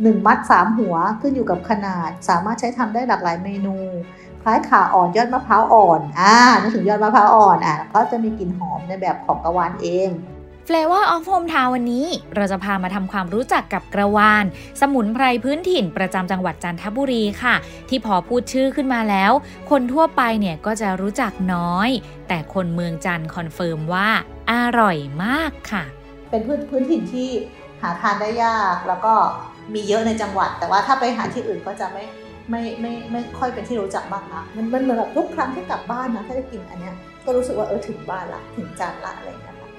1 มัด 3 หัวขึ้นอยู่กับขนาด สามารถใช้ทำได้หลากหลายเมนู คล้ายข่าอ่อนยอดมะพร้าวอ่อนอ่านึกถึงยอดมะพร้าวอ่อนอะก็จะมีกลิ่นหอมในแบบของกระวานเอง Flavor of Home Town วันนี้ เราจะพามาทำความรู้จักกับกระวาน สมุนไพรพื้นถิ่นประจำจังหวัดจันทบุรีค่ะ ที่พอพูดชื่อขึ้นมาแล้ว คนทั่วไปเนี่ยก็จะรู้จักน้อย แต่คนเมืองจันทร์ confirm ว่าอร่อยมากค่ะ เป็นพืชพื้นถิ่นที่หาทานได้ยากแล้วก็ มีเยอะในจังหวัด แต่ว่าถ้าไปหาที่อื่นก็จะไม่ไม่ไม่ไม่ค่อยเป็นที่รู้จักมากนะมันมันเหมือนแบบทุกครั้งที่กลับบ้านนะถ้าได้กินอันเนี้ยก็รู้สึกว่าเออถึงบ้านละถึงจันทร์ละอะไรอย่างเงี้ยค่ะ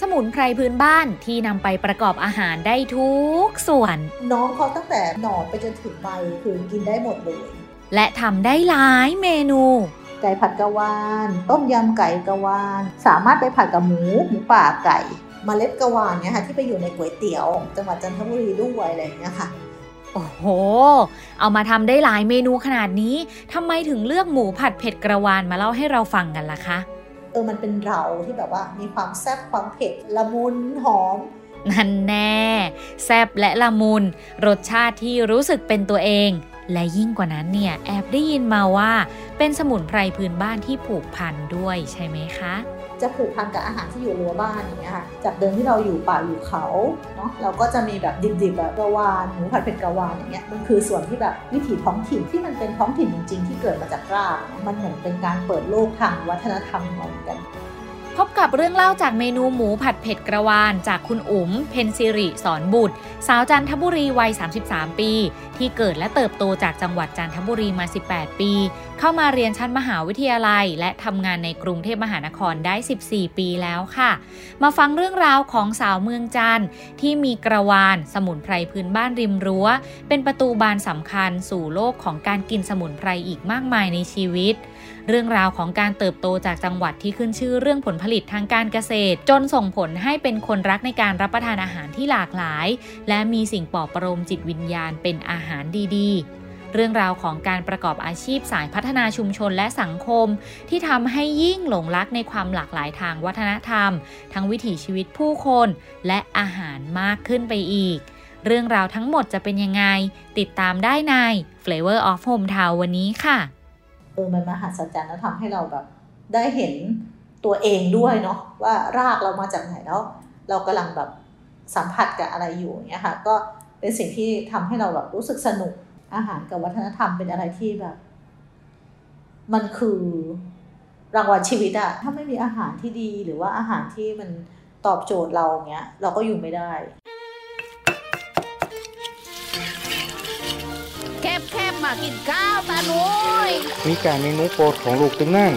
สมุนไพรพื้นบ้านที่นำไปประกอบอาหารได้ทุกส่วน น้องเขาตั้งแต่หน่อไปจนถึงใบคือกินได้หมดเลย และทำได้หลายเมนู ไก่ผัดกะวาน ต้มยำไก่กะวาน สามารถไปผัดกับหมูหมูป่าไก่ มเมล็ดกะวานเนี่ยค่ะที่ไปอยู่ในก๋วยเตี๋ยว จังหวัดจันทบุรีด้วยอะไรอย่างเงี้ยค่ะโอ้โห เอามาทำได้หลายเมนูขนาดนี้ทำไมถึงเลือกหมูผัดเผ็ดกระวานมาเล่าให้เราฟังกันล่ะคะ เออ มันเป็นเราที่แบบว่ามีความแซ่บความเผ็ดละมุนหอม นั่นแน่ แซบและละมุน รสชาติที่รู้สึกเป็นตัวเอง และยิ่งกว่านั้นเนี่ย แอบได้ยินมาว่า เป็นสมุนไพรพื้นบ้านที่ผูกพันด้วยใช่ไหมคะ จะผูกพันกับอาหารที่อยู่รั้วบ้านอย่างเงี้ยค่ะ จากเดิมที่เราอยู่ป่าอยู่เขาเนาะเราก็จะมีแบบดิบๆแบบกระวานหมูผัดเผ็ดกระวานอย่างเงี้ยมันคือส่วนที่แบบวิถีท้องถิ่นที่มันเป็นท้องถิ่นจริง ๆ ที่เกิดมาจากรากมันเหมือนเป็นการเปิดโลกทางวัฒนธรรมของเราเหมือนกัน พบกับเรื่องเล่าจากเมนูหมูผัดเผ็ดกระวาน จากคุณอุ๋ม เพนซิริสอนบุตร สาวจันทบุรีวัย 33 ปี ที่เกิดและเติบโตจากจังหวัดจันทบุรีมา 18 ปี เข้ามาเรียนชั้นมหาวิทยาลัย และทำงานในกรุงเทพมหานครได้ 14 ปีแล้วค่ะ มาฟังเรื่องราวของสาวเมืองจันที่มีกระวานสมุนไพรพื้นบ้านริมรั้ว เป็นประตูบานสำคัญสู่โลกของการกินสมุนไพรอีกมากมายในชีวิต เรื่องราวของการเติบโตจากจังหวัดที่ขึ้นชื่อเรื่องผลผลิตทางการเกษตร จนส่งผลให้เป็นคนรักในการรับประทานอาหารที่หลากหลาย และมีสิ่งปลอบประโลมจิตวิญญาณเป็นอาหารดีๆเรื่องราวของการประกอบอาชีพสายพัฒนาชุมชนและสังคม ที่ทำให้ยิ่งหลงรักในความหลากหลายทางวัฒนธรรม ทั้งวิถีชีวิตผู้คน และอาหารมากขึ้นไปอีก เรื่องราวทั้งหมดจะเป็นยังไง ติดตามได้ใน Flavor of Home Town วันนี้ค่ะ เออมันมหัศจรรย์แล้วทำให้เราแบบได้เห็นตัวเองด้วยเนาะว่ารากเรามาจากไหนแล้ว เรากำลังแบบสัมผัสกับอะไรอยู่เงี้ยค่ะ ก็เป็นสิ่งที่ทำให้เราแบบรู้สึกสนุกอาหารกับวัฒนธรรมเป็นอะไรที่แบบ มันคือรางวัลชีวิตอะถ้าไม่มีอาหารที่ดีหรือว่าอาหารที่มันตอบโจทย์เราเงี้ย เราก็อยู่ไม่ได้ มากินข้าวตาหนุยมีการเมนูโปรดของลูกตึงนั่น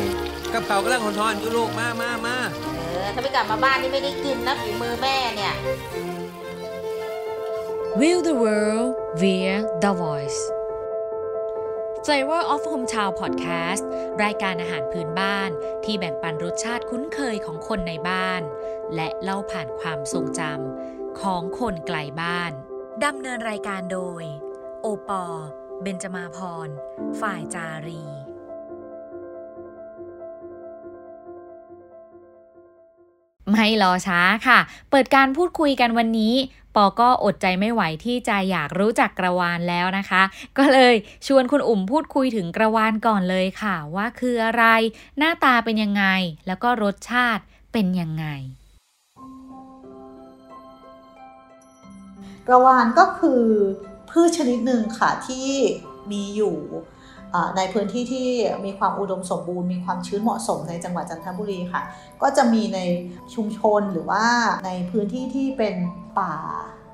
กับเขาวกำลังหอนๆอยู่ลูกมามามาเออถ้าไม่กลับมาบ้านนี่ไม่ได้กินนะฝีมือแม่เนี่ย Will the world via the voice Flavor of Hometown Podcast รายการอาหารพื้นบ้านที่แบ่งปันรสชาติคุ้นเคยของคนในบ้าน และเล่าผ่านความทรงจำของคนไกลบ้าน ดำเนินรายการโดย โอปอ เบนจมาพร ฝ่ายจารี ไม่รอช้าค่ะ เปิดการพูดคุยกันวันนี้ ปอก็อดใจไม่ไหวที่จะอยากรู้จักกระวานแล้วนะคะ ก็เลยชวนคุณอุ๋มพูดคุยถึงกระวานก่อนเลยค่ะ ว่าคืออะไร หน้าตาเป็นยังไง แล้วก็รสชาติเป็นยังไงกระวานก็คือ พืชชนิดหนึ่งค่ะที่มีอยู่ในพื้นที่ที่มีความอุดมสมบูรณ์มีความชื้นเหมาะสมในจังหวัดจันทบุรีค่ะ ก็จะมีในชุมชนหรือว่าในพื้นที่ที่เป็นป่า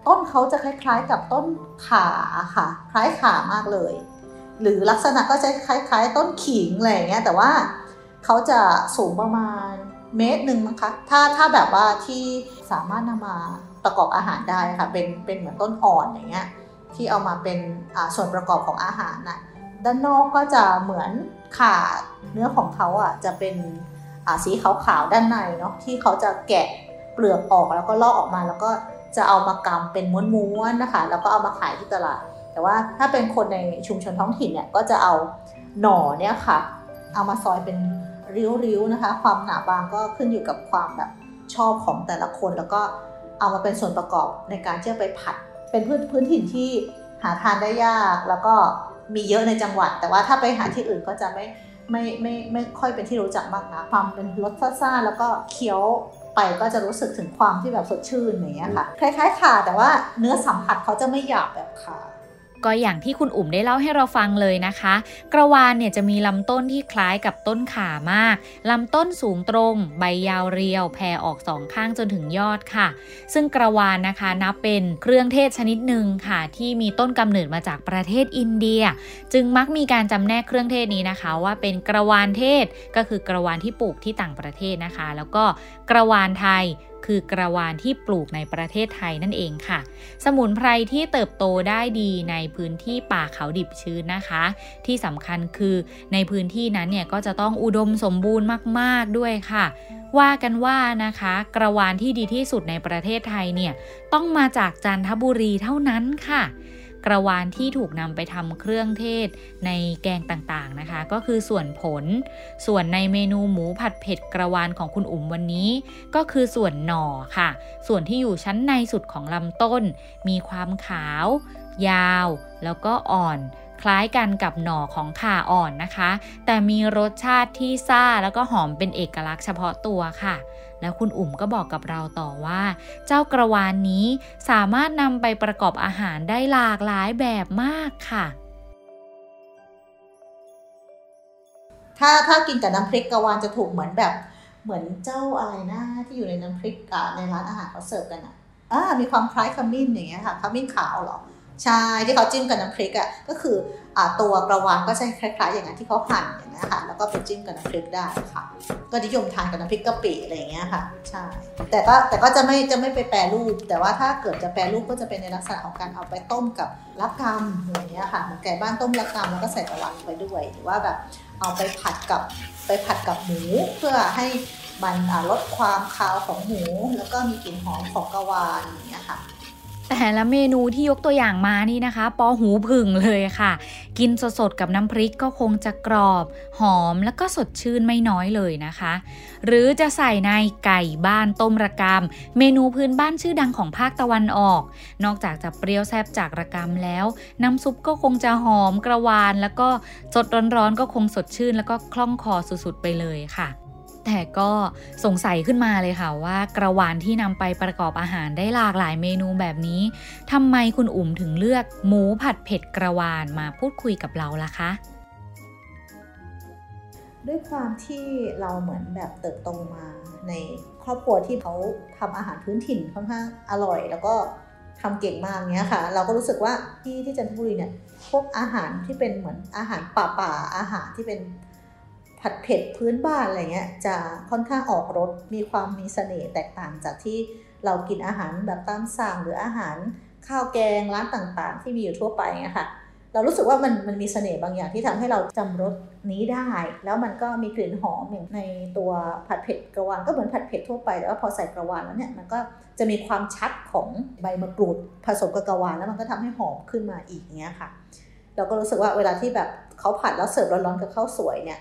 ต้นเขาจะคล้ายๆ กับต้นขาค่ะ คล้ายขามากเลย หรือลักษณะก็จะคล้ายๆ ต้นขิงอะไรอย่างเงี้ยแต่ว่าเขาจะสูงประมาณเมตรหนึ่งมั้งคะถ้าถ้าแบบว่าที่สามารถนำมาประกอบอาหารได้ค่ะเป็นเป็นเหมือนต้นอ่อนอย่างเงี้ย ที่เอามาเป็นส่วนประกอบของอาหารน่ะด้านนอกก็จะเหมือนขาเนื้อของเขาอะจะเป็นสีขาวๆด้านในเนาะที่เขาจะแกะเปลือกออกแล้วก็ลอกออกมา แล้วก็จะเอามากำเป็นม้วนๆนะคะ แล้วก็เอามาขายที่ตลาด แต่ว่าถ้าเป็นคนในชุมชนท้องถิ่นเนี่ยก็จะเอาหน่อเนี่ยค่ะ เอามาซอยเป็นริ้วๆนะคะ ความหนาบางก็ขึ้นอยู่กับความแบบชอบของแต่ละคน แล้วก็เอามาเป็นส่วนประกอบในการที่จะไปผัด เป็นพื้นพื้นถิ่นที่หาทานได้ยากแล้วก็มีเยอะในจังหวัด แต่ว่าถ้าไปหาที่อื่นก็จะไม่ไม่ไม่ไม่ค่อยเป็นที่รู้จักมากนะความเป็นรสซ่าๆแล้วก็เคี้ยวไปก็จะรู้สึกถึงความที่แบบสดชื่นอย่างเงี้ยค่ะ คล้ายๆขาแต่ว่าเนื้อสัมผัสเขาจะไม่หยาบแบบขา ก็อย่างที่คุณอุ๋มได้เล่าให้เราฟังเลยนะคะ กระวานเนี่ยจะมีลำต้นที่คล้ายกับต้นขามาก ลำต้นสูงตรง ใบยาวเรียว แผ่ออกสองข้างจนถึงยอดค่ะ ซึ่งกระวานนะคะนับเป็นเครื่องเทศชนิดหนึ่งค่ะ ที่มีต้นกำเนิดมาจากประเทศอินเดีย จึงมักมีการจำแนกเครื่องเทศนี้นะคะ ว่าเป็นกระวานเทศก็คือกระวานที่ปลูกที่ต่างประเทศนะคะ แล้วก็กระวานไทย คือกระวานที่ปลูกในประเทศไทยนั่นเองค่ะ สมุนไพรที่เติบโตได้ดีในพื้นที่ป่าเขาดิบชื้นนะคะ ที่สำคัญคือในพื้นที่นั้นเนี่ยก็จะต้องอุดมสมบูรณ์มาก ๆด้วยค่ะว่ากันว่านะคะ กระวานที่ดีที่สุดในประเทศไทยเนี่ย ต้องมาจากจันทบุรีเท่านั้นค่ะ กระวานที่ถูกนำไปทำเครื่องเทศในแกงต่างๆนะคะ ก็คือส่วนผล ส่วนในเมนูหมูผัดเผ็ดกระวานของคุณอุ๋มวันนี้ ก็คือส่วนหน่อค่ะ ส่วนที่อยู่ชั้นในสุดของลำต้น มีความขาว ยาว แล้วก็อ่อนคล้ายกันกับหน่อของข่าอ่อนนะคะ แต่มีรสชาติที่ซ่าแล้วก็หอมเป็นเอกลักษณ์เฉพาะตัวค่ะ แล้วคุณอุ๋มก็บอกกับเราต่อว่า เจ้ากระวานนี้สามารถนำไปประกอบอาหารได้หลากหลายแบบมากค่ะ ถ้าถ้ากินกับน้ำพริกกระวานจะถูกเหมือนแบบ เหมือนเจ้าอะไรนะที่อยู่ในน้ำพริกในร้านอาหารเขาเสิร์ฟกันอะอ่ามีความคล้ายขมิ้นอย่างเงี้ยค่ะขมิ้นขาวหรอ ใช่ที่เขาจิ้มกับน้ำพริกอะก็คืออตัวกระวานก็จะคล้ายๆ อย่างนั้นที่เขาหั่นอย่างเงี้ค่ะแล้วก็ไปจิ้มกับน้ำพริกได้ค่ะ ก็นิยมทานกับน้ำพริกกะปิอะไรอย่างเงี้ยค่ะใช่แต่ก็แต่ก็จะไม่จะไม่ไปแปรรูป แต่ว่าถ้าเกิดจะแปรรูปก็จะเป็นในลักษณะของการเอาไปต้มกับลักกำอะไรอย่างเงี้ยค่ะเหมือนไก่บ้านต้มลักกำแล้วก็ใส่กระวานลงไปด้วยหรือว่าแบบเอาไปผัดกับไปผัดกับหมูเพื่อให้มันลดความคาวของหมูแล้วก็มีกลิ่นหอมของกระวานอย่างเงี้ยค่ะ แต่ละเมนูที่ยกตัวอย่างมานี่นะคะ ปอหูผึ่งเลยค่ะ กินสดๆกับน้ำพริกก็คงจะกรอบ หอมแล้วก็สดชื่นไม่น้อยเลยนะคะ หรือจะใส่ในไก่บ้านต้มระกำเมนูพื้นบ้านชื่อดังของภาคตะวันออก นอกจากจะเปรี้ยวแซ่บจากระกำแล้ว น้ำซุปก็คงจะหอมกระวาน แล้วก็สดร้อนๆก็คงสดชื่น แล้วก็คล่องคอสุดๆไปเลยค่ะ แต่ก็สงสัยขึ้นมาเลยค่ะว่ากระวานที่นำไปประกอบอาหารได้หลากหลายเมนูแบบนี้ทำไมคุณอุ๋มถึงเลือกหมูผัดเผ็ดกระวานมาพูดคุยกับเราล่ะคะด้วยความที่เราเหมือนแบบเติบโตมาในครอบครัวที่เขาทำอาหารพื้นถิ่นค่อนข้างอร่อย แล้วก็ทำเก่งมากเนี้ยค่ะ เราก็รู้สึกว่าที่ที่จันทบุรีเนี่ยพวกอาหารที่เป็นเหมือนอาหารป่าป่าอาหารที่เป็น ผัดเผ็ดพื้นบ้านอะไรเงี้ยจะค่อนข้างออกรสมีความมีเสน่ห์แตกต่างจากที่เรากินอาหารแบบตามสั่งหรืออาหารข้าวแกงร้านต่างๆ ที่มีอยู่ทั่วไปเงี้ยค่ะ เรารู้สึกว่ามันมันมีเสน่ห์บางอย่างที่ทำให้เราจำรสนี้ได้ แล้วมันก็มีกลิ่นหอมอย่างในตัวผัดเผ็ดกระวานก็เหมือนผัดเผ็ดทั่วไปแต่ว่าพอใส่กระวานแล้วเนี่ยมันก็จะมีความชัดของใบมะกรูดผสมกับกระวานแล้วมันก็ทำให้หอมขึ้นมาอีกเงี้ยค่ะ เราก็รู้สึกว่าเวลาที่แบบเขาผัดแล้วเสิร์ฟร้อนๆกับข้าวสวยเนี่ย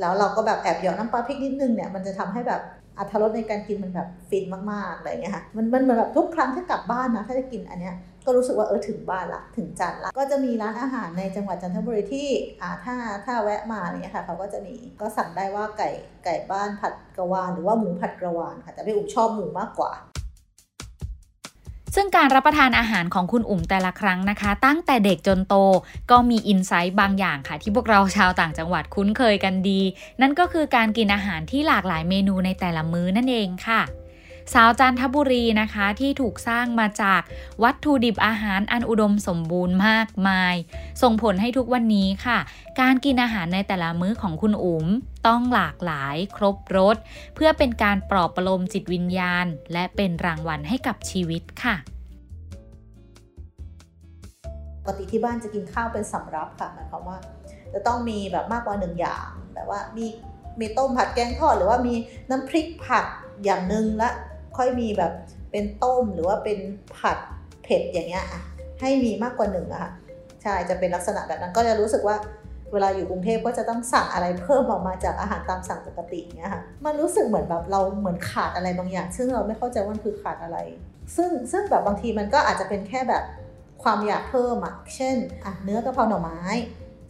แล้วเราก็แบบแอบหยอกน้ำปลาพริกนิดนึงเนี่ยมันจะทำให้แบบอรรถรสในการกินมันแบบฟินมากๆอะไรเงี้ยค่ะมันมันเหมือนแบบทุกครั้งที่กลับบ้านนะถ้าจะกินอันเนี้ยก็รู้สึกว่าเออถึงบ้านละถึงจันละก็จะมีร้านอาหารในจังหวัดจันทบุรีที่อ่าถ้าถ้าแวะมาเนี่ยค่ะเขาก็จะมีก็สั่งได้ว่าไก่ไก่บ้านผัดกระวานหรือว่าหมูผัดกระวานค่ะแต่พี่อุ๋มชอบหมูมากกว่า ซึ่งการรับประทานอาหารของคุณอุ๋มแต่ละครั้งนะคะ ตั้งแต่เด็กจนโตก็มีอินไซต์บางอย่างค่ะ ที่พวกเราชาวต่างจังหวัดคุ้นเคยกันดี นั่นก็คือการกินอาหารที่หลากหลายเมนูในแต่ละมื้อนั่นเองค่ะ สาวจันทบุรีนะคะที่ถูกสร้างมาจากวัตถุดิบอาหารอันอุดมสมบูรณ์มากมาย ส่งผลให้ทุกวันนี้ค่ะ การกินอาหารในแต่ละมื้อของคุณอุ๋มต้องหลากหลายครบรสเพื่อเป็นการปลอบประโลมจิตวิญญาณ และเป็นรางวัลให้กับชีวิตค่ะปกติที่บ้านจะกินข้าวเป็นสำรับค่ะหมายความว่า จะต้องมีแบบมากกว่าหนึ่งอย่างแบบว่ามีมีต้มผัดแกงทอดหรือว่ามีน้ำพริกผัดอย่างหนึ่งและ ค่อยมีแบบเป็นต้มหรือว่าเป็นผัดเผ็ดอย่างเงี้ยอะให้มีมากกว่าหนึ่งอะค่ะใช่จะเป็นลักษณะแบบนั้นก็จะรู้สึกว่าเวลาอยู่กรุงเทพก็จะต้องสั่งอะไรเพิ่มออกมาจากอาหารตามสั่งปกติเนี้ยค่ะ มันรู้สึกเหมือนแบบเราเหมือนขาดอะไรบางอย่าง ซึ่งเราไม่เข้าใจว่ามันคือขาดอะไร ซึ่งซึ่งแบบบางทีมันก็อาจจะเป็นแค่แบบความอยากเพิ่มอะเช่นอะเนื้อกะเพราหน่อไม้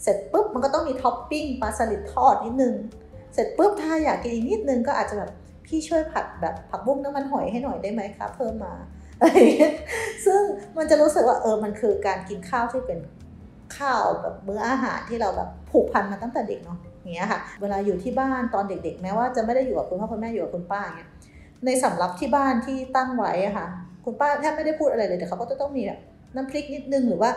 เสร็จปุ๊บมันก็ต้องมีท็อปปิ้งปลาสลิดทอดนิดนึง เสร็จปุ๊บถ้าอยากกินอีกนิดนึงก็อาจจะแบบ พี่ช่วยผัดแบบผักบุ้งน้ำมันหอยให้หน่อยได้ไหมคะเพิ่มมาอะไรซึ่งมันจะรู้สึกว่าเออมันคือการกินข้าวที่เป็นข้าวแบบมื้ออาหารที่เราแบบผูกพันมาตั้งแต่เด็กเนาะอย่างเงี้ยค่ะ เวลาอยู่ที่บ้านตอนเด็ก ๆ แม้ว่าจะไม่ได้อยู่กับคุณพ่อคุณแม่อยู่กับคุณป้าอย่างเงี้ยในสำรับที่บ้านที่ตั้งไว้อะค่ะ คุณป้าแทบไม่ได้พูดอะไรเลยแต่เขาก็จะต้องมีแบบน้ำพริกนิดนึงหรือว่า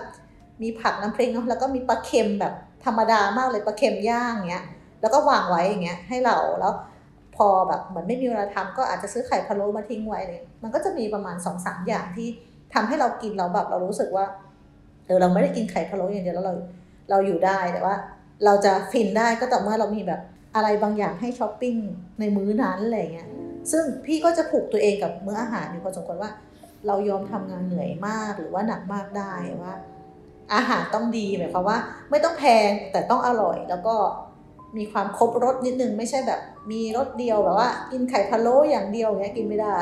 มีผักน้ำพริกเนาะแล้วก็มีปลาเค็มแบบธรรมดามากเลยปลาเค็มย่างเงี้ยแล้วก็วางไว้อย่างเงี้ยให้เราแล้ว พอแบบเหมือนไม่มีเวลาทำก็อาจจะซื้อไข่พะโล้มาทิ้งไว้เลยมันก็จะมีประมาณสองสามอย่างที่ทำให้เรากินเราแบบเรารู้สึกว่าเออเราไม่ได้กินไข่พะโล้อย่างเดียวแล้วเราเราอยู่ได้แต่ว่า เราจะฟินได้ก็ต่อเมื่อเรามีแบบอะไรบางอย่างให้ช้อปปิ้งในมื้อนั้นอะไรเงี้ยซึ่งพี่ก็จะผูกตัวเองกับมื้ออาหารอยู่พอสมควรว่า เรายอมทำงานเหนื่อยมากหรือว่าหนักมากได้ว่า อาหารต้องดีหมายความว่า ไม่ต้องแพงแต่ต้องอร่อยแล้วก็ มีความครบรสนิดนึงไม่ใช่แบบมีรสเดียวแบบว่า กินไข่พะโล้อย่างเดียวเงี้ยกินไม่ได้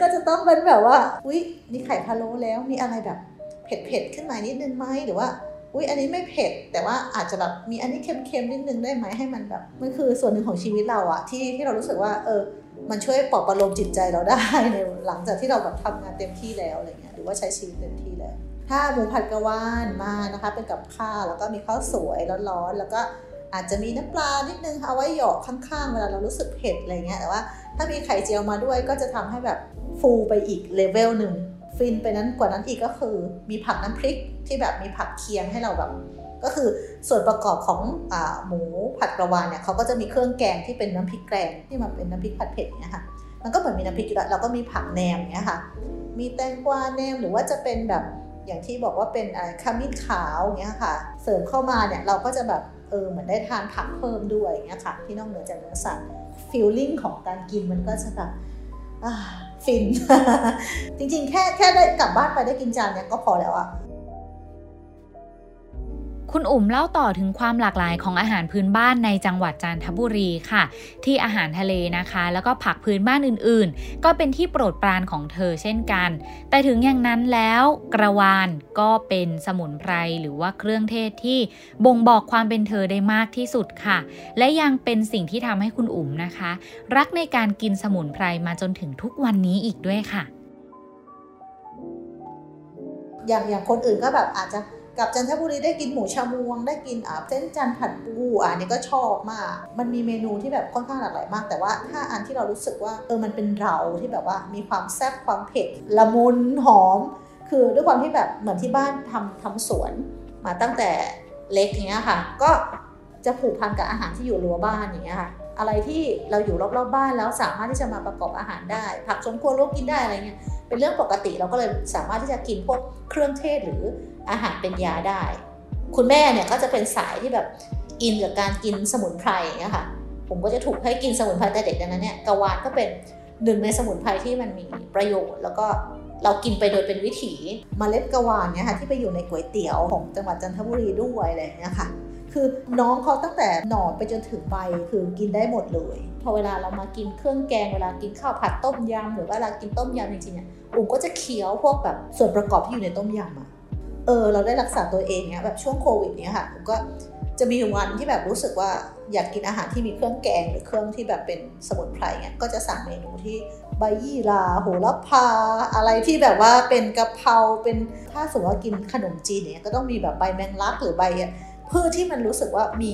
ก็จะต้องเป็นแบบว่าอุ๊ยมีไข่พะโล้แล้วมีอะไรแบบเผ็ดๆขึ้นมานิดนึงไหมหรือว่าอุ๊ยอันนี้ไม่เผ็ด แต่ว่าอาจจะแบบมีอันนี้เค็มๆนิดนึงได้ไหมให้มันแบบมันคือส่วนหนึ่งของชีวิตเราอะที่ที่เรารู้สึกว่า เออ มันช่วยปลอบประโลมจิตใจเราได้ในหลังจากที่เราแบบทำงานเต็มที่แล้วอะไรเงี้ยหรือว่าใช้ชีวิตเต็มที่แล้ว ถ้าหมูผัดกระวานมานะคะเป็นกับข้าวแล้วก็มีข้าวสวยร้อนๆแล้วก็อาจจะมีน้ำปลานิดนึงเอาไว้หยอกข้างๆ เวลาเรารู้สึกเผ็ดอะไรเงี้ยแต่ว่าถ้ามีไข่เจียวมาด้วยก็จะทำให้แบบฟูไปอีกเลเวลหนึ่งฟินไปนั้นกว่านั้นอีกก็คือมีผักน้ำพริกที่แบบมีผักเคียงให้เราแบบ ก็คือส่วนประกอบของอหมูผัดกระวานเนี่ยเขาก็จะมีเครื่องแกงที่เป็นน้ำพริกแกงที่มันเป็นน้ำพริกผัดเผ็ดเนี่ยค่ะมันก็เหมือนมีน้ำพริกอยู่แล้วเราก็มีผักแหนมเนี่ยค่ะ มีแตงกวาแหนมหรือว่าจะเป็นแบบ อย่างที่บอกว่าเป็นขมิ้นขาวเงี้ยค่ะ เสริมเข้ามาเนี่ยเราก็จะแบบเออเหมือนได้ทานผักเพิ่มด้วยเงี้ยค่ะ ที่นอกเหนือจากเนื้อสัตว์ฟีลลิ่งของการกินมันก็จะแบบฟิน จริงๆ แค่แค่ได้กลับบ้านไปได้กินจานเนี่ยก็พอแล้วอะ คุณอุ๋มเล่าต่อถึงความหลากหลายของอาหารพื้นบ้านในจังหวัดจันทบุรีค่ะ ที่อาหารทะเลนะคะ แล้วก็ผักพื้นบ้านอื่นๆ ก็เป็นที่โปรดปรานของเธอเช่นกัน แต่ถึงอย่างนั้นแล้วกระวานก็เป็นสมุนไพรหรือว่าเครื่องเทศที่บ่งบอกความเป็นเธอได้มากที่สุดค่ะ และยังเป็นสิ่งที่ทำให้คุณอุ๋มนะคะ รักในการกินสมุนไพรมาจนถึงทุกวันนี้อีกด้วยค่ะ อย่างอย่างคนอื่นก็แบบอาจจะ กับจันทบุรีได้กินหมูชามวง ได้กินอ่าเส้นจันผัดปูอะนี่ก็ชอบมาก มันมีเมนูที่แบบค่อนข้างหลากหลายมาก แต่ว่าถ้าอันที่เรารู้สึกว่าเออมันเป็นเราที่แบบว่ามีความแซ่บความเผ็ดละมุนหอม คือด้วยความที่แบบเหมือนที่บ้านทำทำสวน มาตั้งแต่เล็กเนี้ยค่ะ ก็จะผูกพันกับอาหารที่อยู่รั้วบ้านอย่างเงี้ยค่ะอะไรที่เราอยู่รอบๆบ้านแล้วสามารถที่จะมาประกอบอาหารได้ ผักสมควรลวกกินได้อะไรเงี้ยเป็นเรื่องปกติเราก็เลยสามารถที่จะกินพวกเครื่องเทศหรือ อาหารเป็นยาได้ คุณแม่เนี่ยก็จะเป็นสายที่แบบอินกับการกินสมุนไพรนี่ยค่ะผมก็จะถูกให้กินสมุนไพรแต่เด็กดังนั้นเนี่ยกะวานก็เป็นหนึ่งในสมุนไพรที่มันมีประโยชน์ แล้วก็เรากินไปโดยเป็นวิถีมเมล็ดกะวานเนี่ยค่ะที่ไปอยู่ในก๋วยเตี๋ยวของจังหวัดจันทบุรีด้วยอะไรเงี้ยค่ะคือน้องเขาตั้งแต่หน่อไปจนถึงใบคือกินได้หมดเลย พอเวลาเรามากินเครื่องแกงเวลากินข้าวผัดต้มยำหรือว่าเวลากินต้มยำจริงๆเนี่ยอุ้มก็จะเคี้ยวพวกแบบส่วนประกอบที่อยู่ในต้มยำอะ เออเราได้รักษาตัวเองเนี่ยแบบช่วงโควิดเนี่ยค่ะผมก็จะมีวันที่แบบรู้สึกว่าอยากกินอาหารที่มีเครื่องแกงหรือเครื่องที่แบบเป็นสมุนไพรเนี่ยก็จะสั่งเมนูที่ใบยี่ราโหระพา อะไรที่แบบว่าเป็นกะเพราเป็นถ้าสมมติว่ากินขนมจีนเนี่ยก็ต้องมีแบบใบแมงลักหรือใบพืชที่มันรู้สึกว่ามี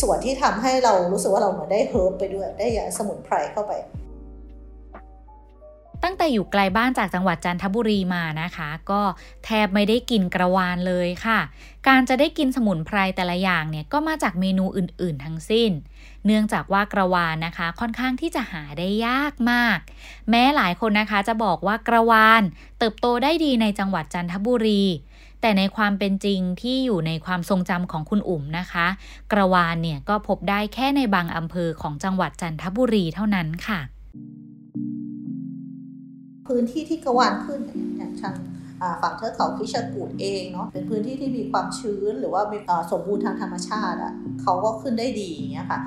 ส่วนที่ทำให้เรารู้สึกว่าเราเหมือนได้เฮิร์บไปด้วยได้ยาสมุนไพรเข้าไป ตั้งแต่อยู่ไกลบ้านจากจังหวัดจันทบุรีมานะคะ ก็แทบไม่ได้กินกระวานเลยค่ะ การจะได้กินสมุนไพรแต่ละอย่างเนี่ยก็มาจากเมนูอื่น ๆ ทั้งสิ้น เนื่องจากว่ากระวานนะคะ ค่อนข้างที่จะหาได้ยากมาก แม้หลายคนนะคะจะบอกว่ากระวานเติบโตได้ดีในจังหวัดจันทบุรี แต่ในความเป็นจริงที่อยู่ในความทรงจำของคุณอุ๋มนะคะ กระวานเนี่ยก็พบได้แค่ในบางอำเภอของจังหวัดจันทบุรีเท่านั้นค่ะ พื้นที่ที่กระวานขึ้นอย่างทางฝั่งเทือกเขาคิชกูดเองเนาะเป็นพื้นที่ที่มีความชื้นหรือว่ามีสมบูรณ์ทางธรรมชาติอะเขาก็ขึ้นได้ดีอย่างเงี้ยค่ะ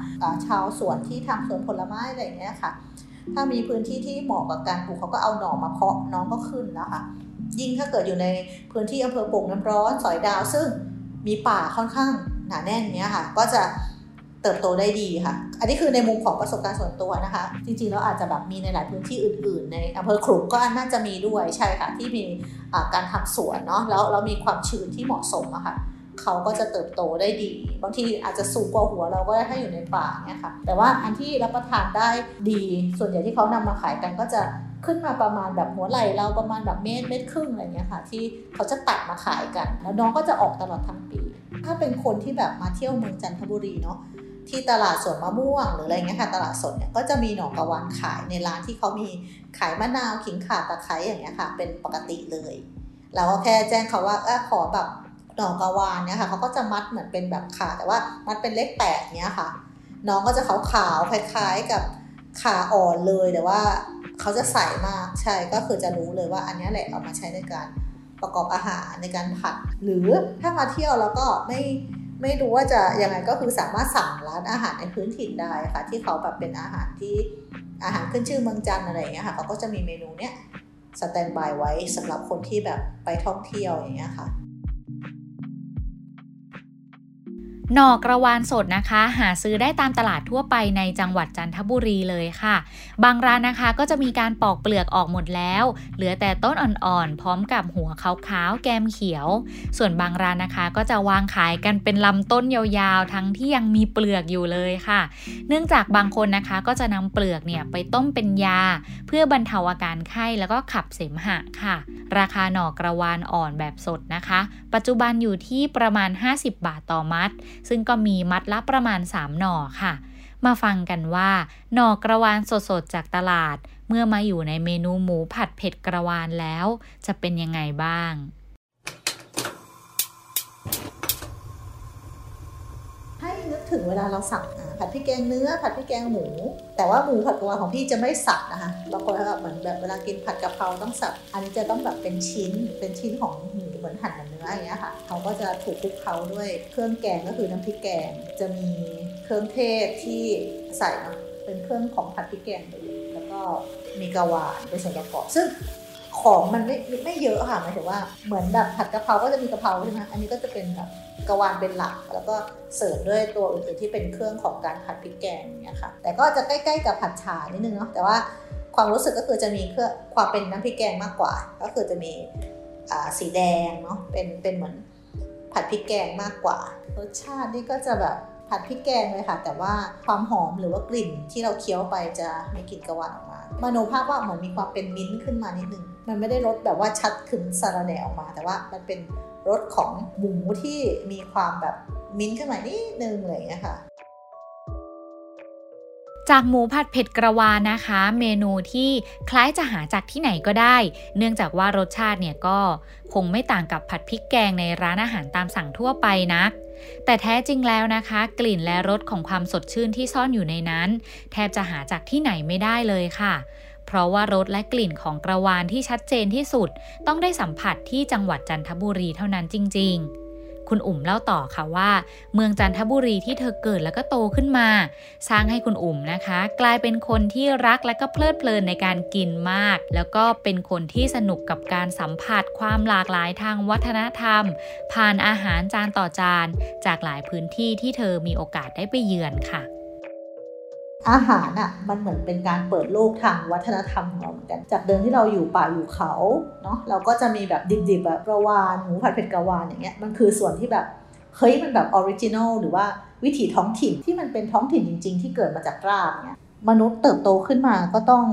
ชาวสวนที่ทำสวนผลไม้อะไรเงี้ยค่ะ ถ้ามีพื้นที่ที่เหมาะกับการปลูกเขาก็เอาหน่อมาเพาะน้องก็ขึ้นนะคะ ยิ่งถ้าเกิดอยู่ในพื้นที่อำเภอโป่งน้ำร้อนสอยดาวซึ่งมีป่าค่อนข้างหนาแน่นเนี้ยค่ะ ก็จะ เติบโตได้ดีค่ะ อันนี้คือในมุมของประสบการณ์ส่วนตัวนะคะ จริงๆ แล้วอาจจะแบบมีในหลายพื้นที่อื่น ๆ ในอำเภอขลุงก็น่าจะมีด้วยใช่ค่ะ ที่มีการทำสวนเนาะแล้วแล้วมีความชื้นที่เหมาะสมอะค่ะเขาก็จะเติบโตได้ดี บางทีอาจจะสูงกว่าหัวเราก็ได้ถ้าอยู่ในป่าเนี่ยค่ะ แต่ว่าอันที่รับประทานได้ดี ส่วนใหญ่ที่เขานำมาขายกันก็จะขึ้นมาประมาณแบบหัวไหล่เราประมาณแบบเมตรเมตรครึ่งอะไรเงี้ยค่ะ ที่เขาจะตัดมาขายกัน แล้วน้องก็จะออกตลอดทั้งปี ถ้าเป็นคนที่แบบมาเที่ยวเมืองจันทบุรีเนาะ ที่ตลาดสวนมะม่วงหรืออะไรเงี้ยค่ะตลาดสดเนี่ยก็จะมีหน่อกระวานขายในร้านที่เขามีขายมะนาวขิงข่าตะไคร้อย่างเงี้ยค่ะ เป็นปกติเลยเราก็แค่แจ้งเขาว่าเออขอแบบหน่อกระวานเนี่ยค่ะเขาก็จะมัดเหมือนเป็นแบบขาแต่ว่ามัดเป็นเลขแปดเนี้ยค่ะ น้องก็จะขาวๆคล้ายๆกับขาอ่อนเลยแต่ว่าเขาจะใสมากใช่ก็คือจะรู้เลยว่าอันนี้แหละเอามาใช้ในการประกอบอาหารในการผัด หรือถ้ามาเที่ยวแล้วก็ไม่ ไม่รู้ว่าจะยังไงก็คือสามารถสั่งร้านอาหารในพื้นถิ่นได้ค่ะ ที่เขาแบบเป็นอาหารที่อาหารขึ้นชื่อเมืองจันอะไรอย่างเงี้ยค่ะเขาก็จะมีเมนูเนี้ยสแตนบายไว้สำหรับคนที่แบบไปท่องเที่ยวอย่างเงี้ยค่ะ หน่อกระวานสดนะคะ หาซื้อได้ตามตลาดทั่วไปในจังหวัดจันทบุรีเลยค่ะ บางร้านนะคะก็จะมีการปอกเปลือกออกหมดแล้ว เหลือแต่ต้นอ่อนๆ พร้อมกับหัวขาวๆ แกมเขียว ส่วนบางร้านนะคะก็จะวางขายกันเป็นลำต้นยาวๆ ทั้งที่ยังมีเปลือกอยู่เลยค่ะ เนื่องจากบางคนนะคะก็จะนำเปลือกเนี่ยไปต้มเป็นยา เพื่อบรรเทาอาการไข้แล้วก็ขับเสมหะค่ะ ราคาหน่อกระวานอ่อนแบบสดนะคะ ปัจจุบันอยู่ที่ประมาณ 50 บาทต่อมัดซึ่งก็มีมัดละประมาณ 3 หน่อค่ะ มาฟังกันว่า หน่อกระวานสดๆจากตลาด เมื่อมาอยู่ในเมนูหมูผัดเผ็ดกระวานแล้ว จะเป็นยังไงบ้าง ให้นึกถึงเวลาเราสั่งผัดพริกแกงเนื้อ ผัดพริกแกงหมู แต่ว่าหมูผัดกะเพราของพี่จะไม่สับนะคะบางคนแบบเหมือนแบบเวลากินผัดกะเพราต้องสับอันนี้จะต้องแบบเป็นชิ้นเป็นชิ้นของหมูเหมือนหั่นเนื้ออย่างเงี้ยค่ะเขาก็จะถูกคลุกเคล้าด้วยเครื่องแกงก็คือน้ำพริกแกงจะมีเครื่องเทศที่ใส่เนาะเป็นเครื่องของผัดพริกแกงเลยแล้วก็มีกระวานเป็นส่วนประกอบซึ่ง ของมันไม่ไม่เยอะค่ะหมายถึงว่าเหมือนแบบผัดกะเพราก็จะมีกะเพราใช่ไหมอันนี้ก็จะเป็นแบบกะวานเป็นหลัก แล้วก็เสิร์ฟด้วยตัวอื่นๆที่เป็นเครื่องของการผัดพริกแกงอย่างเงี้ยค่ะ แต่ก็จะใกล้ๆกับผัดฉานิดนึงเนาะแต่ว่าความรู้สึกก็คือจะมีเครื่องความเป็นน้ำพริกแกงมากกว่า ก็คือจะมีสีแดงเนาะเป็นเป็นเหมือนผัดพริกแกงมากกว่ารสชาตินี่ก็จะแบบผัดพริกแกงเลยค่ะ แต่ว่าความหอมหรือว่ากลิ่นที่เราเคี้ยวไปจะมีกลิ่นกระวานออกมามโนภาพว่าเหมือนมีความเป็นมิ้นท์ขึ้นมานิดนึง มันไม่ได้รสแบบว่าชัดขึ้นสาระแหน่ออกมา แต่ว่ามันเป็นรสของหมูที่มีความแบบมิ้นขึ้นมานิดนึงอะไรอย่างเงี้ยค่ะจากหมูผัดเผ็ดกระวานนะคะ เมนูที่คล้ายจะหาจากที่ไหนก็ได้ เนื่องจากว่ารสชาติเนี่ยก็คงไม่ต่างกับผัดพริกแกงในร้านอาหารตามสั่งทั่วไปนัก แต่แท้จริงแล้วนะคะ กลิ่นและรสของความสดชื่นที่ซ่อนอยู่ในนั้น แทบจะหาจากที่ไหนไม่ได้เลยค่ะ ราะว่ารสและกลิ่นของกระวานที่ชัดเจนที่สุด ต้องได้สัมผัสที่จังหวัดจันทบุรีเท่านั้นจริง ๆคุณอุ๋มเล่าต่อค่ะว่า เมืองจันทบุรีที่เธอเกิดแล้วก็โตขึ้นมา สร้างให้คุณอุ๋มนะคะ กลายเป็นคนที่รักและก็เพลิดเพลินในการกินมาก แล้วก็เป็นคนที่สนุกกับการสัมผัสความหลากหลายทางวัฒนธรรม ผ่านอาหารจานต่อจาน จากหลายพื้นที่ที่เธอมีโอกาสได้ไปเยือนค่ะ อาหารอะมันเหมือนเป็นการเปิดโลกทางวัฒนธรรมของเราเหมือนกัน จากเดิมที่เราอยู่ป่าอยู่เขาเนาะเราก็จะมีแบบดิบๆแบบกระวานหมูผัดเผ็ดกระวานอย่างเงี้ยมันคือส่วนที่แบบเฮ้ยมันแบบ original หรือว่าวิถีท้องถิ่นที่มันเป็นท้องถิ่นจริง ๆ ที่เกิดมาจากรากเนี่ยมนุษย์เติบโตขึ้นมาก็ต้อง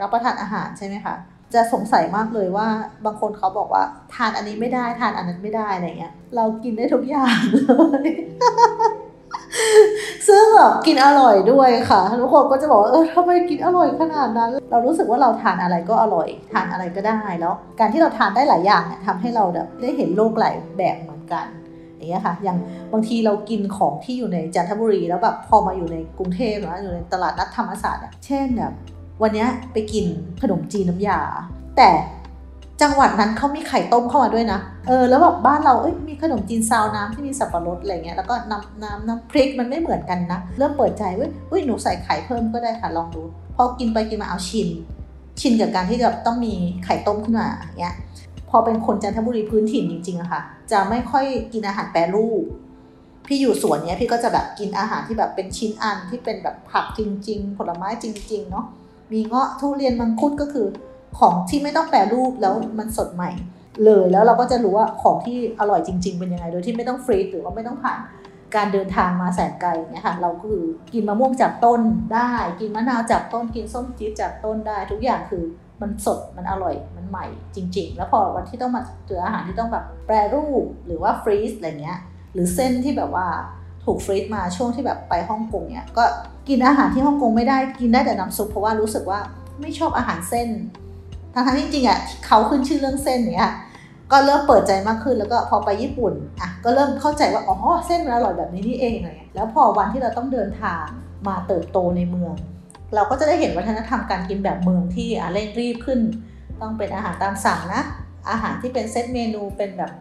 รับประทานอาหารใช่ไหมคะจะสงสัยมากเลยว่าบางคนเขาบอกว่า ทานอันนี้ไม่ได้ทานอันนั้นไม่ได้อะไรเงี้ยเรากินได้ทุกอย่างเลย ซึ่งแบบกินอร่อยด้วยค่ะ ทุกคนก็จะบอกว่าเออทำไมกินอร่อยขนาดนั้น เรารู้สึกว่าเราทานอะไรก็อร่อย ทานอะไรก็ได้แล้ว การที่เราทานได้หลายอย่างเนี่ยทำให้เราแบบได้เห็นโลกหลายแบบเหมือนกันอย่างเงี้ยค่ะ อย่างบางทีเรากินของที่อยู่ในจันทบุรีแล้วแบบพอมาอยู่ในกรุงเทพนะออยู่ในตลาดนัดธรรมศาสตร์เนี่ยเช่นแบบวันนี้ไปกินขนมจีนน้ำยา แต่ จังหวัดนั้นเขามีไข่ต้มเข้ามาด้วยนะ เออ แล้วแบบบ้านเรา เอ้ย มีขนมจีนซาวน้ำที่มีสับปะรดอะไรเงี้ย แล้วก็น้ำน้ำน้ำพริกมันไม่เหมือนกันนะ เริ่มเปิดใจเว้ยอุ้ย หนูใส่ไข่เพิ่มก็ได้ค่ะ ลองดู พอกินไปกินมาเอาชิน ชินกับการที่จะต้องมีไข่ต้มขึ้นมาอย่างเงี้ย พอเป็นคนจันทบุรีพื้นถิ่นจริงๆอะค่ะ จะไม่ค่อยกินอาหารแปรรูป พี่อยู่สวนเนี้ยพี่ก็จะแบบกินอาหารที่แบบเป็นชิ้นอันที่เป็นแบบผักจริง ๆ ผลไม้จริง ๆ เนาะ มีเงาะทุเรียนมังคุดก็คือ ของที่ไม่ต้องแปรรูปแล้วมันสดใหม่ เลยแล้วเราก็จะรู้ว่าของที่อร่อยจริง ๆ เป็นยังไงโดยที่ไม่ต้องฟรีซหรือว่าไม่ต้องผ่านการเดินทางมาแสนไกลเนี่ยค่ะเราคือกินมะม่วงจากต้นได้ กินมะนาวจากต้นกินส้มจี๊ดจากต้นได้ ทุกอย่างคือมันสดมันอร่อยมันใหม่จริง ๆ แล้วพอวันที่ต้องมาเจออาหารที่ต้องแบบแปรรูปหรือว่าฟรีซอะไรเงี้ยหรือเส้นที่แบบว่าถูกฟรีซมาช่วงที่แบบไปฮ่องกงเนี่ยก็กินอาหารที่ฮ่องกงไม่ได้กินได้แต่น้ำซุปเพราะว่ารู้สึกว่าไม่ชอบอาหารเส้น ทั้งที่จริงอะเขาขึ้นชื่อเรื่องเส้นเนี่ยก็เริ่มเปิดใจมากขึ้นแล้วก็พอไปญี่ปุ่นอะก็เริ่มเข้าใจว่าอ๋อเส้นมันอร่อยแบบนี้นี่เองอะไรเงี้ยแล้วพอวันที่เราต้องเดินทางมาเติบโตในเมือง เราก็จะได้เห็นวัฒนธรรมการกินแบบเมืองที่อะเร่งรีบขึ้น ต้องเป็นอาหารตามสั่งนะ อาหารที่เป็นเซตเมนูเป็นแบบ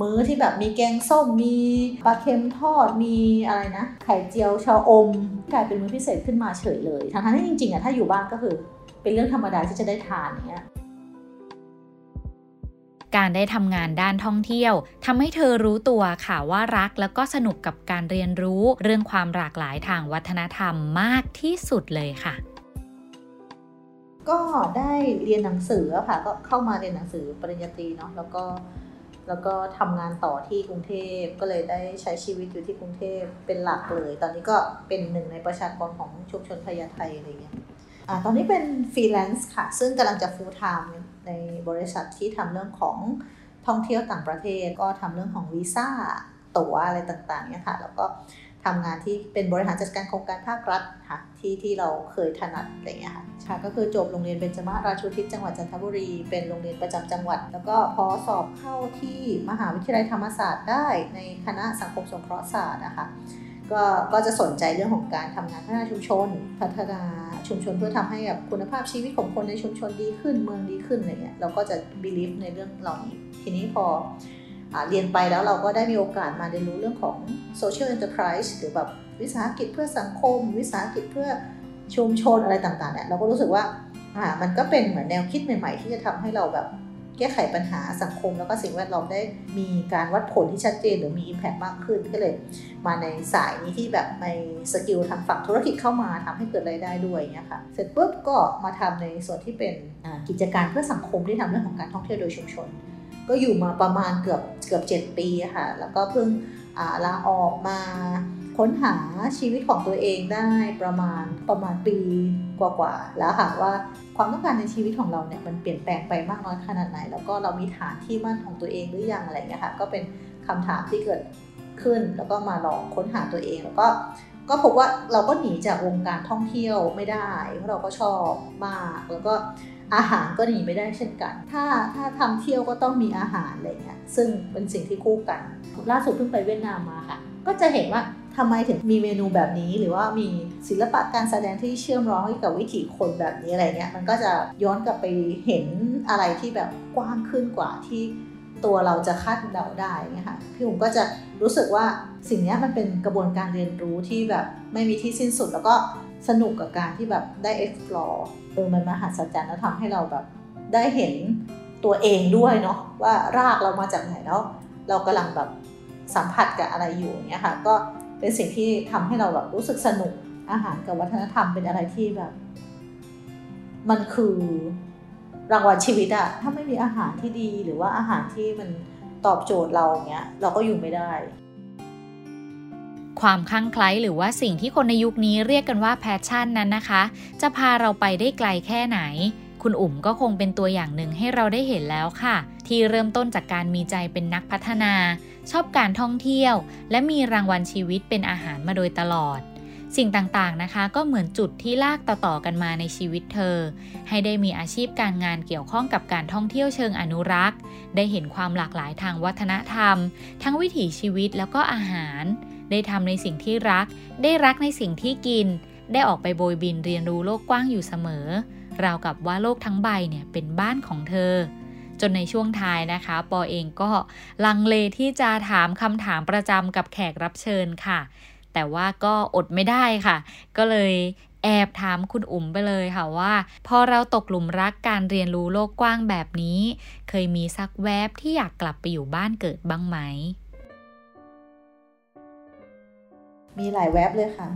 มื้อที่แบบมีแกงส้มมีปลาเค็มทอดมีอะไรนะไข่เจียวชาอม กลายเป็นมื้อพิเศษขึ้นมาเฉยเลยทั้งๆที่จริงๆอะถ้าอยู่บ้านก็คือ เป็นเรื่องธรรมดาที่จะได้ทานอย่างเงี้ยการได้ทำงานด้านท่องเที่ยวทำให้เธอรู้ตัวค่ะว่ารักแล้วก็สนุกกับการเรียนรู้เรื่องความหลากหลายทางวัฒนธรรมมากที่สุดเลยค่ะ ก็ได้เรียนหนังสือค่ะก็เข้ามาเรียนหนังสือปริญญาตรีเนาะแล้วก็แล้วก็ทำงานต่อที่กรุงเทพก็เลยได้ใช้ชีวิตอยู่ที่กรุงเทพเป็นหลักเลย ตอนนี้ก็เป็นหนึ่งในประชากรของชุมชนพญาไทอะไรเงี้ยอ่า ตอนนี้เป็นฟรีแลนซ์ค่ะ ซึ่งกำลังจะ full time ในบริษัทที่ทำเรื่องของท่องเที่ยวต่างประเทศก็ทำเรื่องของวีซ่าตั๋วอะไรต่างๆเนี่ยค่ะ แล้วก็ทำงานที่เป็นบริหารจัดการโครงการภาครัฐค่ะที่ที่เราเคยถนัดอะไรเงี้ยค่ะค่ะก็คือจบโรงเรียนเบญจมาราชูทิศจังหวัดจันทบุรี เป็นโรงเรียนประจำจังหวัด แล้วก็พอสอบเข้าที่มหาวิทยาลัยธรรมศาสตร์ได้ในคณะสังคมสงเคราะห์ศาสตร์นะคะก็ก็จะสนใจเรื่องของการทำงานพัฒนาชุมชน พัฒนา ชุมชนเพื่อทำให้แบบคุณภาพชีวิตของคนในชุมชนดีขึ้นเมืองดีขึ้นอะไรเงี้ยเราก็จะ believe ในเรื่องเหล่านี้ทีนี้พอเรียนไปแล้วเราก็ได้มีโอกาสมาเรียนรู้เรื่องของ social enterprise หรือแบบวิสาหกิจเพื่อสังคม วิสาหกิจเพื่อชุมชนอะไรต่างๆเนี่ยเราก็รู้สึกว่าอ่ามันก็เป็นเหมือนแนวคิดใหม่ ๆ ที่จะทำให้เราแบบ แก้ไขปัญหาสังคมแล้วก็สิ่งแวดล้อมได้มีการวัดผลที่ชัดเจนหรือมี Impact มากขึ้นก็เลยมาในสายนี้ที่แบบในสกิลทางฝั่งธุรกิจเข้ามาทำให้เกิดรายได้ด้วยเนี่ยค่ะเสร็จปุ๊บก็มาทำในส่วนที่เป็นกิจการเพื่อสังคมที่ทำเรื่องของการท่องเที่ยวโดยชุมชน ก็อยู่มาประมาณเกือบเกือบ 7 ปีค่ะแล้วก็เพิ่งลาออกมา ค้นหาชีวิตของตัวเองได้ประมาณประมาณปีกว่าๆแล้วค่ะว่าความต้องการในชีวิตของเราเนี่ยมันเปลี่ยนแปลงไปมากน้อยขนาดไหน แล้วก็เรามีฐานที่มั่นของตัวเองหรือยังอะไรเงี้ยค่ะก็เป็นคำถามที่เกิดขึ้นแล้วก็มาลองค้นหาตัวเองแล้วก็ก็พบว่าเราก็หนีจากวงการท่องเที่ยวไม่ได้เพราะเราก็ชอบมากแล้วก็อาหารก็หนีไม่ได้เช่นกัน ถ้าถ้าทำเที่ยวก็ต้องมีอาหารอะไรเงี้ยซึ่งเป็นสิ่งที่คู่กัน ล่าสุดเพิ่งไปเวียดนามมาค่ะ ก็จะเห็นว่า ทำไมถึงมีเมนูแบบนี้ หรือว่ามีศิลปะการแสดงที่เชื่อมร้องกับวิถีคนแบบนี้อะไรเงี้ยมันก็จะย้อนกลับไปเห็นอะไรที่แบบกว้างขึ้นกว่าที่ตัวเราจะคาดเดาได้เงี้ยค่ะพี่ผมก็จะรู้สึกว่าสิ่งนี้มันเป็นกระบวนการเรียนรู้ที่แบบไม่มีที่สิ้นสุด แล้วก็สนุกกับการที่แบบได้ explore เออมันมหัศจรรย์แล้วทำให้เราแบบได้เห็นตัวเองด้วยเนาะว่ารากเรามาจากไหนแล้ว เรากำลังแบบสัมผัสกับอะไรอยู่เนี้ยค่ะก็ เป็นสิ่งที่ทำให้เราแบบรู้สึกสนุกอาหารกับวัฒนธรรมเป็นอะไรที่แบบ มันคือรางวัลชีวิตอะถ้าไม่มีอาหารที่ดีหรือว่าอาหารที่มันตอบโจทย์เราเนี้ยเราก็อยู่ไม่ได้ ความคลั่งไคล้หรือว่าสิ่งที่คนในยุคนี้เรียกกันว่าแพชชั่นนั้นนะคะ จะพาเราไปได้ไกลแค่ไหน คุณอุ๋มก็คงเป็นตัวอย่างหนึ่งให้เราได้เห็นแล้วค่ะ ที่เริ่มต้นจากการมีใจเป็นนักพัฒนา ชอบการท่องเที่ยว และมีรางวัลชีวิตเป็นอาหารมาโดยตลอด สิ่งต่างๆนะคะ ก็เหมือนจุดที่ลากต่อๆกันมาในชีวิตเธอ ให้ได้มีอาชีพการงานเกี่ยวข้องกับการท่องเที่ยวเชิงอนุรักษ์ ได้เห็นความหลากหลายทางวัฒนธรรม ทั้งวิถีชีวิตแล้วก็อาหาร ได้ทำในสิ่งที่รัก ได้รักในสิ่งที่กิน ได้ออกไปโบยบินเรียนรู้โลกกว้างอยู่เสมอราวกับว่าโลกทั้งใบเนี่ยเป็นบ้านของเธอ จนในช่วงท้ายนะคะ ปอเองก็ลังเลที่จะถามคำถามประจำกับแขกรับเชิญค่ะ แต่ว่าก็อดไม่ได้ค่ะ ก็เลยแอบถามคุณอุ๋มไปเลยค่ะว่า พอเราตกหลุมรักการเรียนรู้โลกกว้างแบบนี้ เคยมีสักแวบที่อยากกลับไปอยู่บ้านเกิดบ้างไหม มีหลายแวบเลยค่ะ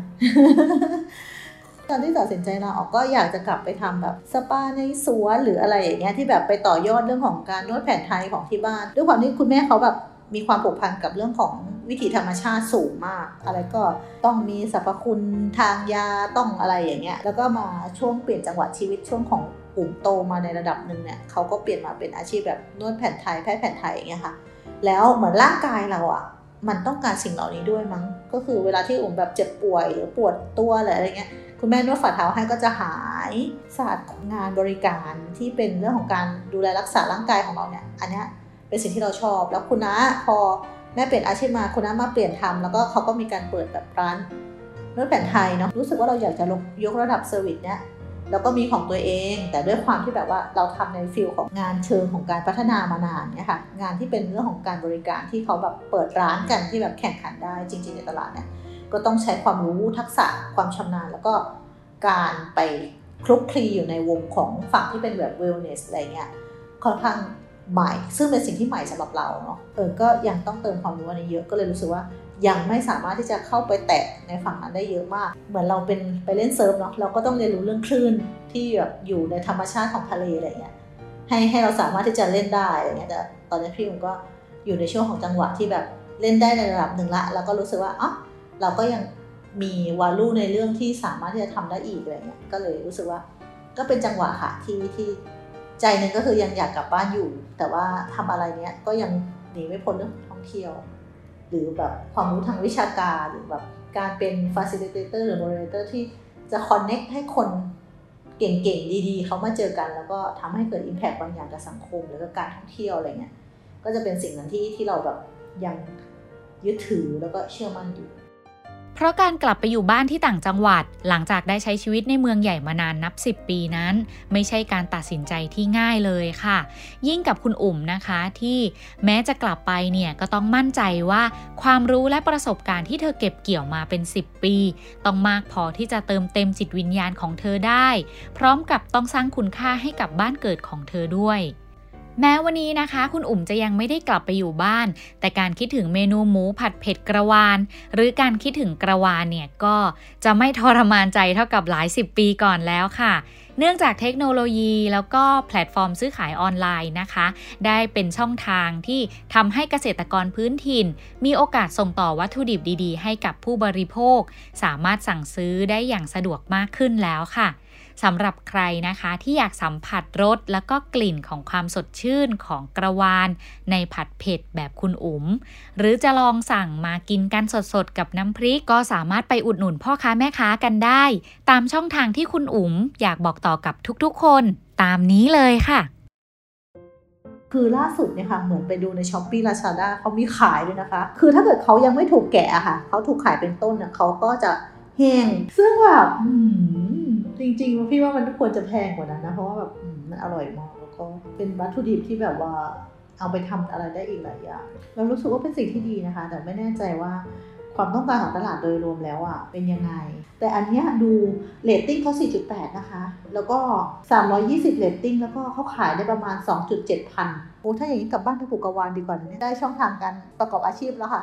ตอนที่ตัดสินใจลาออกก็อยากจะกลับไปทำแบบสปาในสวนหรืออะไรอย่างเงี้ยที่แบบไปต่อยอดเรื่องของการนวดแผนไทยของที่บ้าน ด้วยความที่คุณแม่เขาแบบมีความผูกพันกับเรื่องของวิถีธรรมชาติสูงมาก อะไรก็ต้องมีสรรพคุณทางยาต้องอะไรอย่างเงี้ยแล้วก็มาช่วงเปลี่ยนจังหวะชีวิตช่วงของอุ่มโตมาในระดับหนึ่งเนี่ยเขาก็เปลี่ยนมาเป็นอาชีพแบบนวดแผนไทยแพทย์แผนไทยอย่างเงี้ยค่ะ แล้วเหมือนร่างกายเราอะมันต้องการสิ่งเหล่านี้ด้วยมั้งก็คือเวลาที่อุ่มแบบเจ็บป่วยหรือปวดตัวอะไรเงี้ย คุณแม่นวดฝ่าเท้าให้ก็จะหายศาสตร์ของงานบริการที่เป็นเรื่องของการดูแลรักษาร่างกายของเราเนี่ย อันนี้เป็นสิ่งที่เราชอบ แล้วคุณน้าพอแม่เปลี่ยนอาชีพมาคุณน้ามาเปลี่ยนทำแล้วก็เขาก็มีการเปิดแบบร้านนวดแผนไทยเนาะรู้สึกว่าเราอยากจะยกระดับ service เนี่ยแล้วก็มีของตัวเอง แต่ด้วยความที่แบบว่าเราทำใน field ของงานเชิงของการพัฒนามานานเนี่ยค่ะงานที่เป็นเรื่องของการบริการที่เขาแบบเปิดร้านกันที่แบบแข่งขันได้จริง ๆในตลาดเนี่ย ก็ต้องใช้ความรู้ทักษะความชำนาญ แล้วก็การไปคลุกคลีอยู่ในวงของฝั่งที่เป็นแบบเวลเนสอะไรเงี้ยค่อนข้างใหม่ ซึ่งเป็นสิ่งที่ใหม่สำหรับเราเนาะเออก็ยังต้องเติมความรู้อันนี้เยอะก็เลยรู้สึกว่ายังไม่สามารถที่จะเข้าไปแตะในฝั่งนั้นได้เยอะมาก เหมือนเราเป็นไปเล่นเซิร์ฟเนาะเราก็ต้องเรียนรู้เรื่องคลื่นที่แบบอยู่ในธรรมชาติของทะเลอะไรเงี้ยให้ให้เราสามารถที่จะเล่นได้อะไรเงี้ยแต่ตอนนี้พี่ผมก็อยู่ในช่วงของจังหวะที่แบบเล่นได้ในระดับหนึ่งละ แล้วก็รู้สึกว่าอ๋อ เราก็ยังมีวาลูในเรื่องที่สามารถที่จะทำได้อีกอะไรเงี้ยก็เลยรู้สึกว่าก็เป็นจังหวะค่ะที่ที่ใจนึงก็คือยังอยากกลับบ้านอยู่ แต่ว่าทำอะไรเนี้ยก็ยังหนีไม่พ้นเรื่องท่องเที่ยว หรือแบบความรู้ทางวิชาการหรือแบบการเป็น facilitator หรือ moderator ที่จะ connect ให้คนเก่งๆ ดีๆ เขามาเจอกัน แล้วก็ทำให้เกิด impact บางอย่างกับสังคม แล้วก็การท่องเที่ยวอะไรเงี้ยก็จะเป็นสิ่งนั้นที่ที่เราแบบยังยึดถือแล้วก็เชื่อมั่นอยู่ เพราะการกลับไปอยู่บ้านที่ต่างจังหวัด หลังจากได้ใช้ชีวิตในเมืองใหญ่มานานนับ 10 ปีนั้น ไม่ใช่การตัดสินใจที่ง่ายเลยค่ะ ยิ่งกับคุณอุ่มนะคะที่แม้จะกลับไปเนี่ยก็ต้องมั่นใจว่า ความรู้และประสบการณ์ที่เธอเก็บเกี่ยวมาเป็น 10 ปี ต้องมากพอที่จะเติมเต็มจิตวิญญาณของเธอได้ พร้อมกับต้องสร้างคุณค่าให้กับบ้านเกิดของเธอด้วย แม้วันนี้นะคะ คุณอุ่มจะยังไม่ได้กลับไปอยู่บ้าน แต่การคิดถึงเมนูหมูผัดเผ็ดกระวาน หรือการคิดถึงกระวานเนี่ยก็จะไม่ทรมานใจเท่ากับหลายสิบปีก่อนแล้วค่ะ เนื่องจากเทคโนโลยีแล้วก็แพลตฟอร์มซื้อขายออนไลน์นะคะ ได้เป็นช่องทางที่ทำให้เกษตรกรพื้นถิ่น มีโอกาสส่งต่อวัตถุดิบดีๆ ให้กับผู้บริโภค สามารถสั่งซื้อได้อย่างสะดวกมากขึ้นแล้วค่ะ สำหรับใครนะคะที่อยากสัมผัสรสแล้วก็กลิ่นของความสดชื่นของกระวานในผัดเผ็ดแบบคุณอุ๋ม หรือจะลองสั่งมากินกันสดๆ กับน้ำพริก ก็สามารถไปอุดหนุนพ่อค้าแม่ค้ากันได้ ตามช่องทางที่คุณอุ๋มอยากบอกต่อกับทุกๆ คน ตามนี้เลยค่ะคือล่าสุดเนี่ยค่ะเหมือนไปดูในช้อปปี้ลาซาด้าเขามีขายด้วยนะคะ คือถ้าเกิดเขายังไม่ถูกแกะค่ะเขาถูกขายเป็นต้นเนี่ยเขาก็จะแห้งซึ่งแบบ จริงๆพี่ว่ามันควรจะแพงกว่านั้นนะ เพราะว่าแบบมันอร่อยมากแล้วก็เป็นวัตถุดิบที่แบบว่าเอาไปทำอะไรได้อีกหลายอย่างเรารู้สึกว่าเป็นสิ่งที่ดีนะคะ แต่ไม่แน่ใจว่าความต้องการของตลาดโดยรวมแล้วอะเป็นยังไง แต่อันนี้ดูเรตติ้งเขา 4.8 นะคะ แล้วก็ 320เรตติ้งแล้วก็เขาขายได้ประมาณ 2.7 พันโอ้ถ้าอย่างนี้กลับบ้านไปปลูกกระวานดีกว่านี้ได้ช่องทางการประกอบอาชีพแล้วค่ะ